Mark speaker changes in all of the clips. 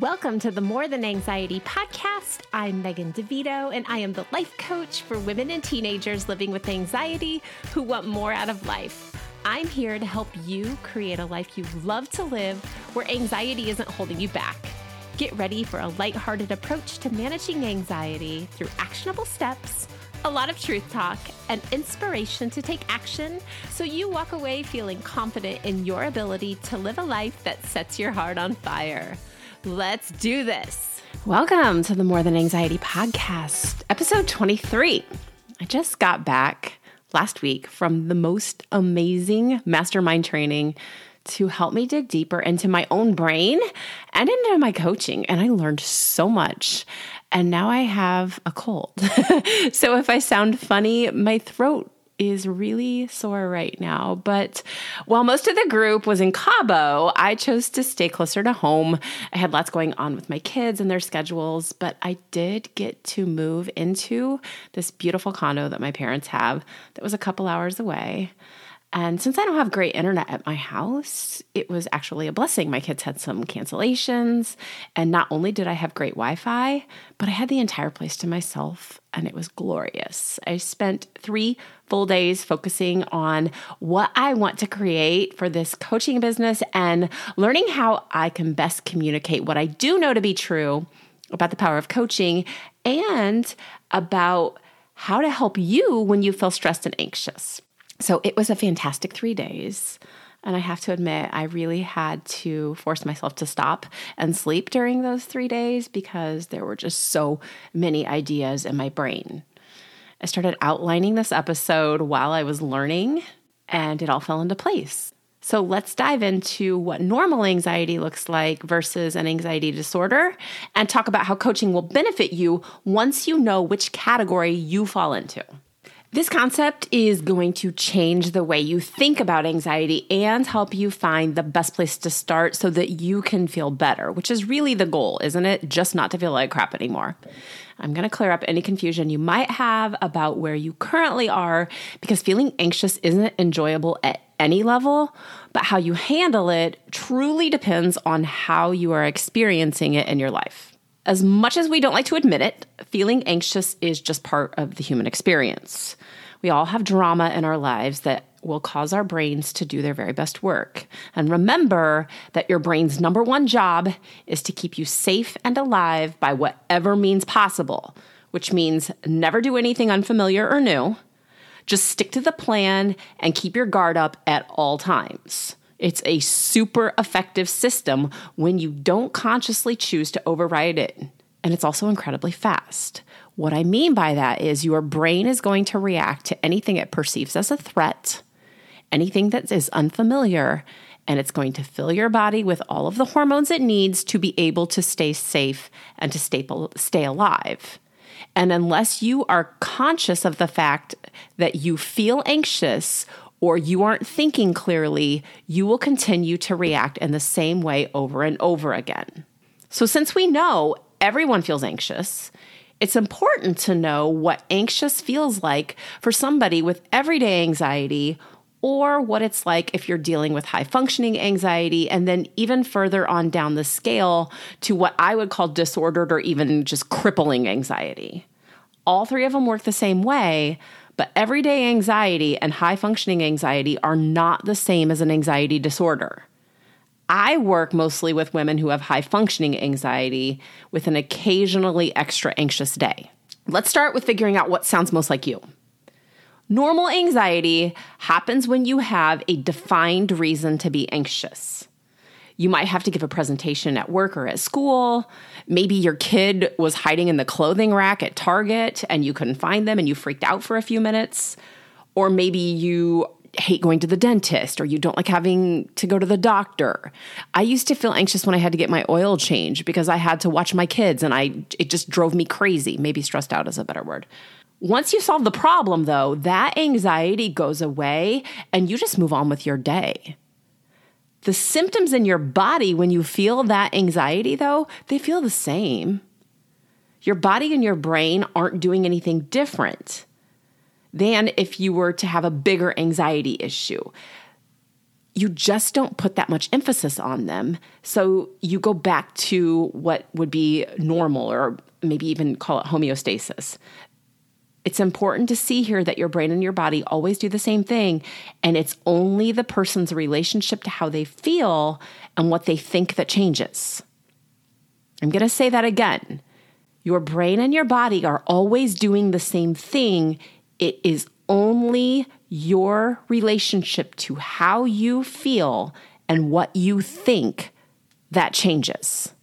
Speaker 1: Welcome to the More Than Anxiety podcast. I'm Megan DeVito, and I am the life coach for women and teenagers living with anxiety who want more out of life. I'm here to help you create a life you love to live where anxiety isn't holding you back. Get ready for a lighthearted approach to managing anxiety through actionable steps, a lot of truth talk, and inspiration to take action so you walk away feeling confident in your ability to live a life that sets your heart on fire. Let's do this. Welcome to the More Than Anxiety podcast, episode 23. I just got back last week from the most amazing mastermind training to help me dig deeper into my own brain and into my coaching. And I learned so much. And now I have a cold. so if I sound funny, my throat is really sore right now. But while most of the group was in Cabo, I chose to stay closer to home. I had lots going on with my kids and their schedules, but I did get to move into this beautiful condo that my parents have that was a couple hours away. And since I don't have great internet at my house, it was actually a blessing. My kids had some cancellations. And not only did I have great Wi Fi, but I had the entire place to myself, and it was glorious. I spent three full days focusing on what I want to create for this coaching business and learning how I can best communicate what I do know to be true about the power of coaching and about how to help you when you feel stressed and anxious. So it was a fantastic three days. And I have to admit, I really had to force myself to stop and sleep during those three days because there were just so many ideas in my brain. I started outlining this episode while I was learning, and it all fell into place. So let's dive into what normal anxiety looks like versus an anxiety disorder and talk about how coaching will benefit you once you know which category you fall into. This concept is going to change the way you think about anxiety and help you find the best place to start so that you can feel better, which is really the goal, isn't it? Just not to feel like crap anymore. I'm going to clear up any confusion you might have about where you currently are because feeling anxious isn't enjoyable at any level, but how you handle it truly depends on how you are experiencing it in your life. As much as we don't like to admit it, feeling anxious is just part of the human experience. We all have drama in our lives that will cause our brains to do their very best work. And remember that your brain's number one job is to keep you safe and alive by whatever means possible, which means never do anything unfamiliar or new. Just stick to the plan and keep your guard up at all times. It's a super effective system when you don't consciously choose to override it. And it's also incredibly fast. What I mean by that is your brain is going to react to anything it perceives as a threat, anything that is unfamiliar, and it's going to fill your body with all of the hormones it needs to be able to stay safe and to stay, alive. And unless you are conscious of the fact that you feel anxious or you aren't thinking clearly, you will continue to react in the same way over and over again. So, since we know everyone feels anxious, it's important to know what anxious feels like for somebody with everyday anxiety or what it's like if you're dealing with high functioning anxiety, and then even further on down the scale to what I would call disordered or even just crippling anxiety. All three of them work the same way, but everyday anxiety and high functioning anxiety are not the same as an anxiety disorder. I work mostly with women who have high functioning anxiety with an occasionally extra anxious day. Let's start with figuring out what sounds most like you. Normal anxiety happens when you have a defined reason to be anxious. You might have to give a presentation at work or at school. Maybe your kid was hiding in the clothing rack at Target and you couldn't find them and you freaked out for a few minutes. Or maybe you hate going to the dentist or you don't like having to go to the doctor. I used to feel anxious when I had to get my oil changed because I had to watch my kids and I it just drove me crazy. Maybe stressed out is a better word. Once you solve the problem though, that anxiety goes away and you just move on with your day. The symptoms in your body when you feel that anxiety, though, they feel the same. Your body and your brain aren't doing anything different than if you were to have a bigger anxiety issue.
Speaker 2: you just don't put that much emphasis on them. So you go back to what would be normal or maybe even call it homeostasis. It's important to see here that your brain and your body always do the same thing, and it's only the person's relationship to how they feel and what they think that changes. I'm going to say that again. Your brain and your body are always doing the same thing. It is only your relationship to how you feel and what you think that changes.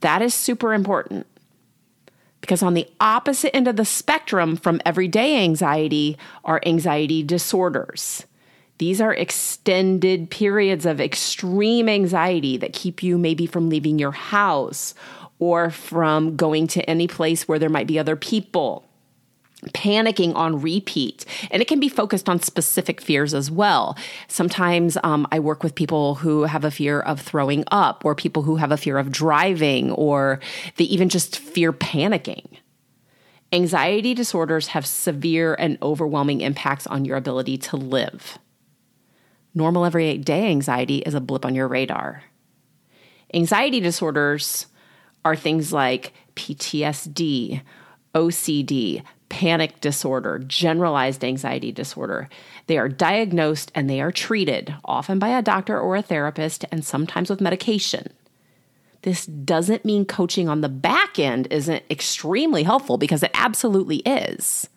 Speaker 2: That is super important. Because on the opposite end of the spectrum from everyday anxiety are anxiety disorders. These are extended periods of extreme anxiety that keep you maybe from leaving your house or from going to any place where there might be other people panicking on repeat. And it can be focused on specific fears as well. Sometimes um, I work with people who have a fear of throwing up, or people who have a fear of driving, or they even just fear panicking. Anxiety disorders have severe and overwhelming impacts on your ability to live. Normal everyday anxiety is a blip on your radar. Anxiety disorders are things like PTSD, OCD, panic disorder, generalized anxiety disorder. They are diagnosed and they are treated, often by a doctor or a therapist, and sometimes with medication. This doesn't mean coaching on the back end isn't extremely helpful because it absolutely is.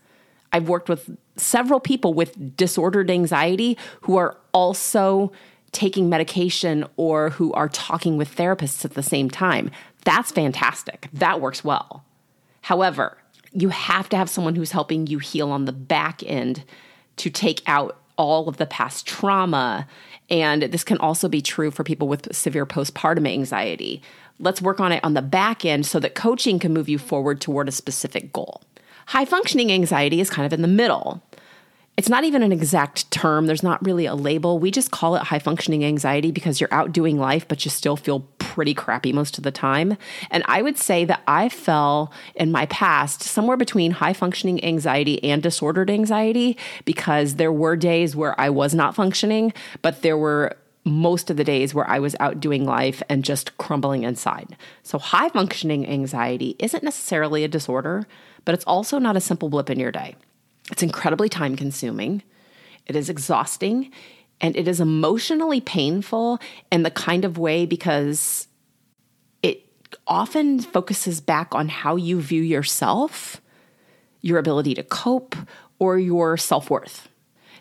Speaker 2: I've worked with several people with disordered anxiety who are also taking medication or who are talking with therapists at the same time. That's fantastic. That works well. However, you have to have someone who's helping you heal on the back end to take out all of the past trauma. And this can also be true for people with severe postpartum anxiety. Let's work on it on the back end so that coaching can move you forward toward a specific goal. High functioning anxiety is kind of in the middle. It's not even an exact term. There's not really a label. We just call it high functioning anxiety because you're out doing life, but you still feel pretty crappy most of the time. And I would say that I fell in my past somewhere between high functioning anxiety and disordered anxiety because there were days where I was not functioning, but there were most of the days where I was out doing life and just crumbling inside. So, high functioning anxiety isn't necessarily a disorder, but it's also not a simple blip in your day. It's incredibly time consuming, it is exhausting, and it is emotionally painful in the kind of way because it often focuses back on how you view yourself, your ability to cope, or your self worth.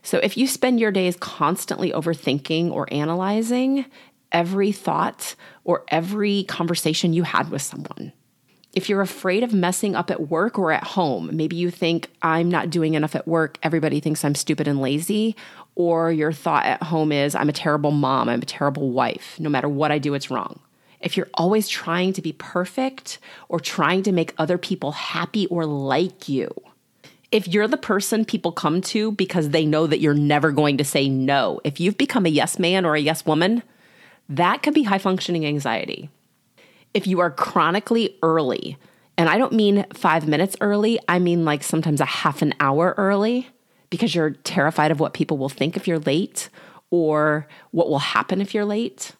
Speaker 2: So if you spend your days constantly overthinking or analyzing every thought or every conversation you had with someone, if you're afraid of messing up at work or at home, maybe you think, I'm not doing enough at work, everybody thinks I'm stupid and lazy, or your thought at home is, I'm a terrible mom, I'm a terrible wife, no matter what I do, it's wrong. If you're always trying to be perfect or trying to make other people happy or like you, if you're the person people come to because they know that you're never going to say no, if you've become a yes man or a yes woman, that could be high functioning anxiety if you are chronically early, and I don't mean five minutes early, I mean like sometimes a half an hour early because you're terrified of what people will think if you're late or what will happen if you're late.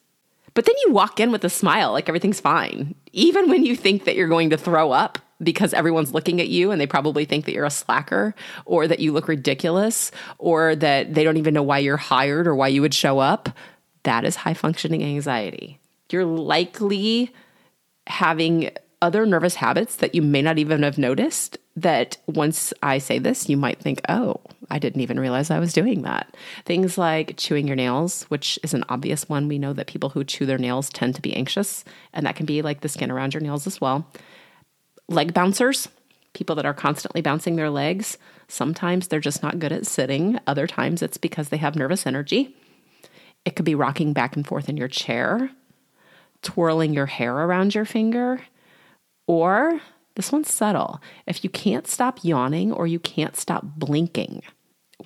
Speaker 2: But then you walk in with a smile, like everything's fine, even when you think that you're going to throw up because everyone's looking at you and they probably think that you're a slacker or that you look ridiculous or that they don't even know why you're hired or why you would show up. That is high functioning anxiety. You're likely having other nervous habits that you may not even have noticed that once I say this, you might think, oh, I didn't even realize I was doing that. Things like chewing your nails, which is an obvious one. We know that people who chew their nails tend to be anxious, and that can be like the skin around your nails as well. Leg bouncers, people that are constantly bouncing their legs. Sometimes they're just not good at sitting, other times it's because they have nervous energy. It could be rocking back and forth in your chair twirling your hair around your finger, or this one's subtle. If you can't stop yawning or you can't stop blinking,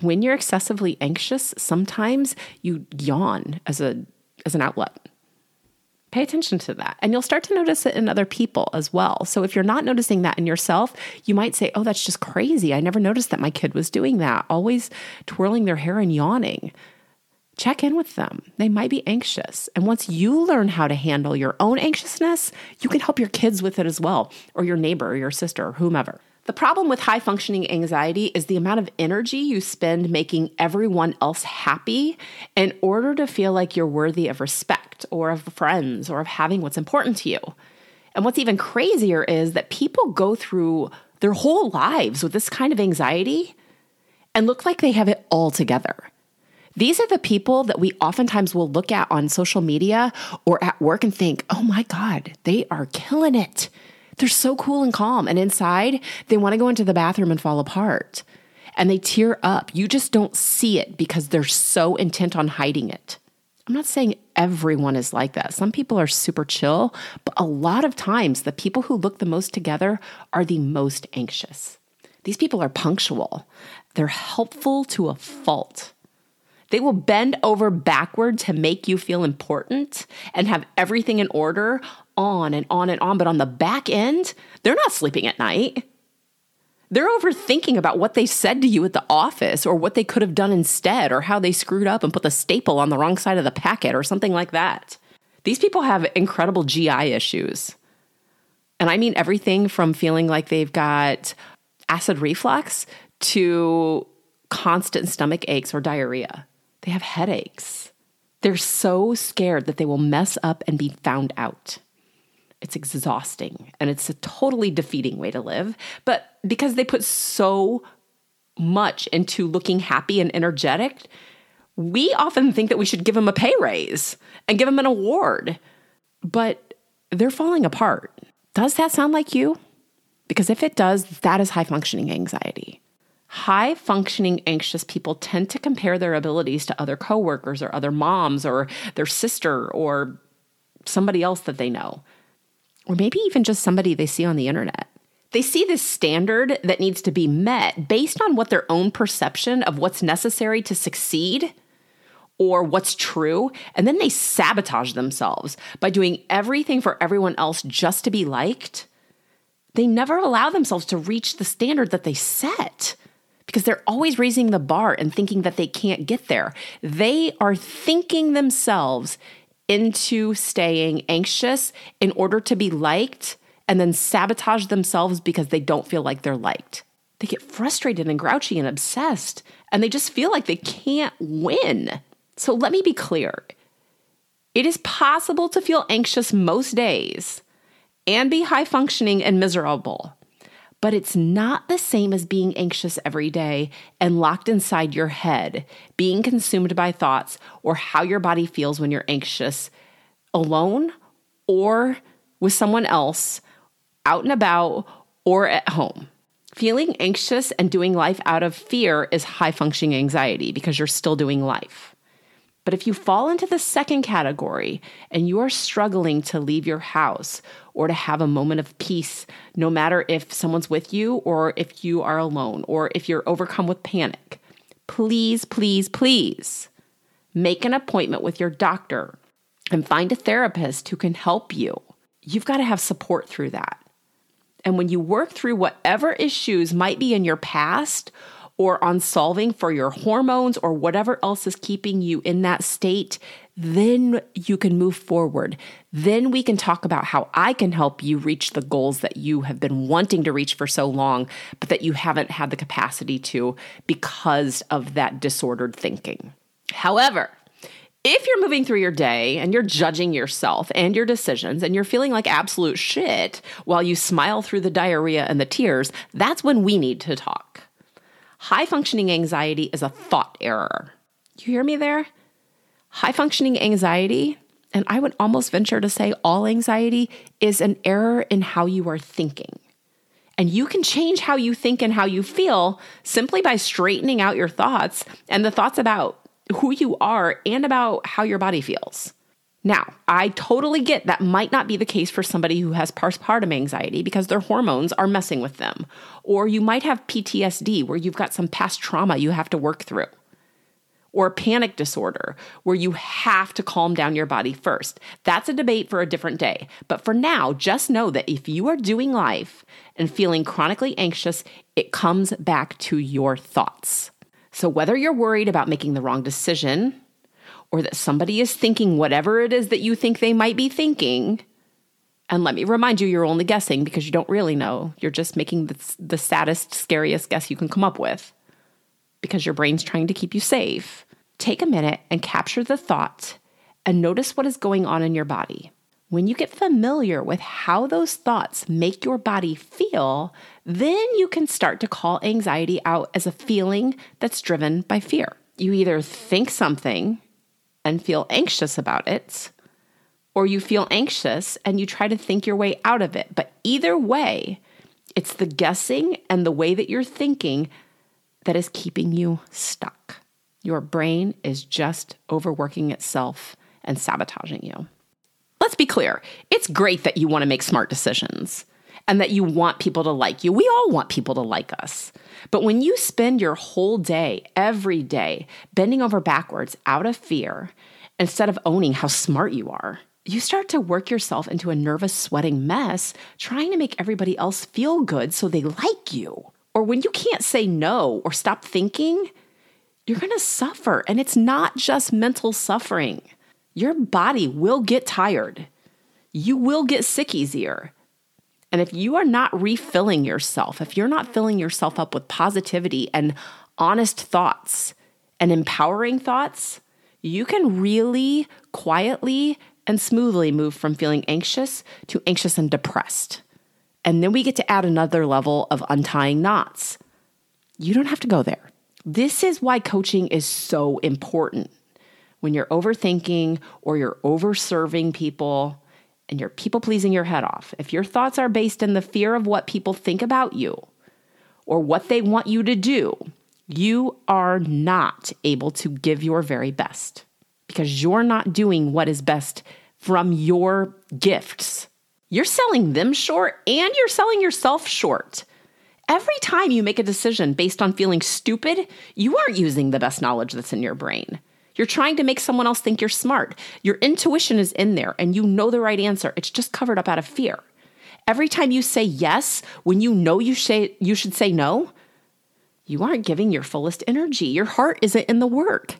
Speaker 2: when you're excessively anxious, sometimes you yawn as a as an outlet. Pay attention to that. And you'll start to notice it in other people as well. So if you're not noticing that in yourself, you might say, "Oh, that's just crazy. I never noticed that my kid was doing that, always twirling their hair and yawning." Check in with them. They might be anxious. And once you learn how to handle your own anxiousness, you can help your kids with it as well, or your neighbor, or your sister, or whomever. The problem with high functioning anxiety is the amount of energy you spend making everyone else happy in order to feel like you're worthy of respect or of friends or of having what's important to you. And what's even crazier is that people go through their whole lives with this kind of anxiety and look like they have it all together. These are the people that we oftentimes will look at on social media or at work and think, oh my God, they are killing it. They're so cool and calm. And inside, they want to go into the bathroom and fall apart. And they tear up. You just don't see it because they're so intent on hiding it. I'm not saying everyone is like that. Some people are super chill, but a lot of times the people who look the most together are the most anxious. These people are punctual, they're helpful to a fault. They will bend over backward to make you feel important and have everything in order on and on and on. But on the back end, they're not sleeping at night. They're overthinking about what they said to you at the office or what they could have done instead or how they screwed up and put the staple on the wrong side of the packet or something like that. These people have incredible GI issues. And I mean everything from feeling like they've got acid reflux to constant stomach aches or diarrhea. They have headaches. They're so scared that they will mess up and be found out. It's exhausting and it's a totally defeating way to live. But because they put so much into looking happy and energetic, we often think that we should give them a pay raise and give them an award. But they're falling apart. Does that sound like you? Because if it does, that is high functioning anxiety. High functioning anxious people tend to compare their abilities to other coworkers or other moms or their sister or somebody else that they know, or maybe even just somebody they see on the internet. They see this standard that needs to be met based on what their own perception of what's necessary to succeed or what's true, and then they sabotage themselves by doing everything for everyone else just to be liked. They never allow themselves to reach the standard that they set because they're always raising the bar and thinking that they can't get there. They are thinking themselves into staying anxious in order to be liked and then sabotage themselves because they don't feel like they're liked. They get frustrated and grouchy and obsessed, and they just feel like they can't win. So let me be clear it is possible to feel anxious most days and be high functioning and miserable but it's not the same as being anxious every day and locked inside your head, being consumed by thoughts or how your body feels when you're anxious alone or with someone else, out and about or at home. Feeling anxious and doing life out of fear is high functioning anxiety because you're still doing life. But if you fall into the second category and you are struggling to leave your house or to have a moment of peace, no matter if someone's with you or if you are alone or if you're overcome with panic, please, please, please make an appointment with your doctor and find a therapist who can help you. You've got to have support through that. And when you work through whatever issues might be in your past or on solving for your hormones or whatever else is keeping you in that state, then you can move forward. Then we can talk about how I can help you reach the goals that you have been wanting to reach for so long, but that you haven't had the capacity to because of that disordered thinking. However, if you're moving through your day and you're judging yourself and your decisions and you're feeling like absolute shit while you smile through the diarrhea and the tears, that's when we need to talk. High functioning anxiety is a thought error. You hear me there? High functioning anxiety, and I would almost venture to say all anxiety, is an error in how you are thinking. And you can change how you think and how you feel simply by straightening out your thoughts and the thoughts about who you are and about how your body feels. Now, I totally get that might not be the case for somebody who has postpartum anxiety because their hormones are messing with them. Or you might have PTSD where you've got some past trauma you have to work through. Or panic disorder where you have to calm down your body first. That's a debate for a different day. But for now, just know that if you are doing life and feeling chronically anxious, it comes back to your thoughts. So whether you're worried about making the wrong decision, or that somebody is thinking whatever it is that you think they might be thinking. And let me remind you, you're only guessing because you don't really know. You're just making the, the saddest, scariest guess you can come up with because your brain's trying to keep you safe. Take a minute and capture the thought and notice what is going on in your body. When you get familiar with how those thoughts make your body feel, then you can start to call anxiety out as a feeling that's driven by fear. You either think something and feel anxious about it, or you feel anxious and you try to think your way out of it. But either way, it's the guessing and the way that you're thinking that is keeping you stuck. Your brain is just overworking itself and sabotaging you. Let's be clear it's great that you want to make smart decisions and that you want people to like you. We all want people to like us. But when you spend your whole day, every day, bending over backwards out of fear, instead of owning how smart you are, you start to work yourself into a nervous, sweating mess trying to make everybody else feel good so they like you or when you can't say no or stop thinking, you're to suffer. And it's not just mental suffering. Your body will get tired. You will get sick easier. And if you are not refilling yourself, if you're not filling yourself up with positivity and honest thoughts and empowering thoughts, you can really quietly and smoothly move from feeling anxious to anxious and depressed. And then we get to add another level of untying knots. You don't have to go there. This is why coaching is so important. When you're overthinking or you're over serving people and you're people pleasing your head off, if your thoughts are based in the fear of what people think about you or what they want you to do, you are not able to give your very best because you're not doing what is best from your gifts you're selling them short and you're selling yourself short. Every time you make a decision based on feeling stupid, you aren't using the best knowledge that's in your brain. You're trying to make someone else think you're smart. Your intuition is in there and you know the right answer. It's just covered up out of fear. Every time you say yes when you know you, say, you should say no, you aren't giving your fullest energy. Your heart isn't in the work.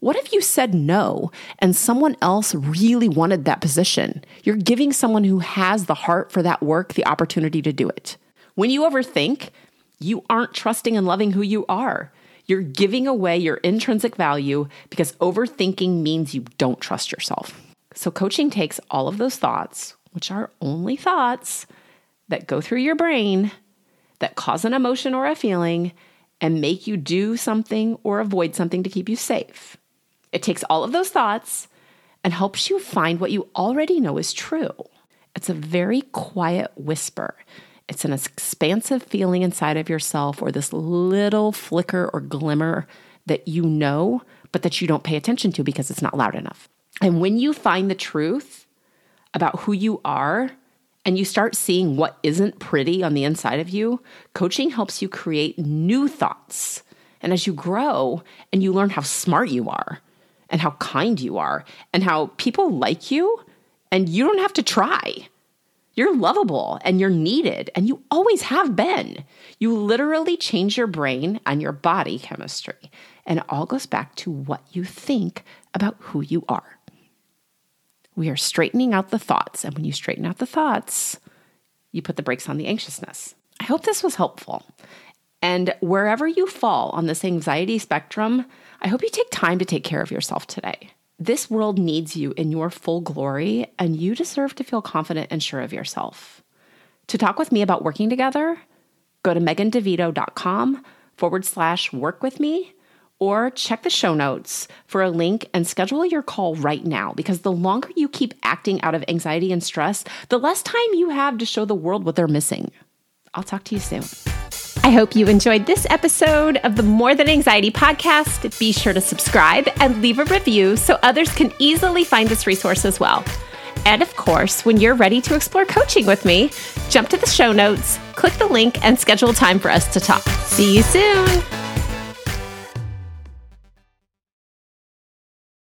Speaker 2: What if you said no and someone else really wanted that position? You're giving someone who has the heart for that work the opportunity to do it. When you overthink, you aren't trusting and loving who you are. You're giving away your intrinsic value because overthinking means you don't trust yourself. So, coaching takes all of those thoughts, which are only thoughts that go through your brain, that cause an emotion or a feeling, and make you do something or avoid something to keep you safe. It takes all of those thoughts and helps you find what you already know is true. It's a very quiet whisper. It's an expansive feeling inside of yourself or this little flicker or glimmer that you know, but that you don't pay attention to because it's not loud enough. And when you find the truth about who you are and you start seeing what isn't pretty on the inside of you, coaching helps you create new thoughts. And as you grow and you learn how smart you are, and how kind you are and how people like you and you don't have to try. You're lovable and you're needed and you always have been. You literally change your brain and your body chemistry. And it all goes back to what you think about who you are. We are straightening out the thoughts. And when you straighten out the thoughts, you put the brakes on the anxiousness. I hope this was helpful. And wherever you fall on this anxiety spectrum, I hope you take time to take care of yourself today. This world needs you in your full glory, and you deserve to feel confident and sure of yourself. To talk with me about working together, go to megandevito.com forward slash work with me or check the show notes for a link and schedule your call right now because the longer you keep acting out of anxiety and stress, the less time you have to show the world what they're missing. I'll talk to you soon.
Speaker 1: I hope you enjoyed this episode of the More Than Anxiety podcast. Be sure to subscribe and leave a review so others can easily find this resource as well. And of course, when you're ready to explore coaching with me, jump to the show notes, click the link, and schedule time for us to talk. See you soon.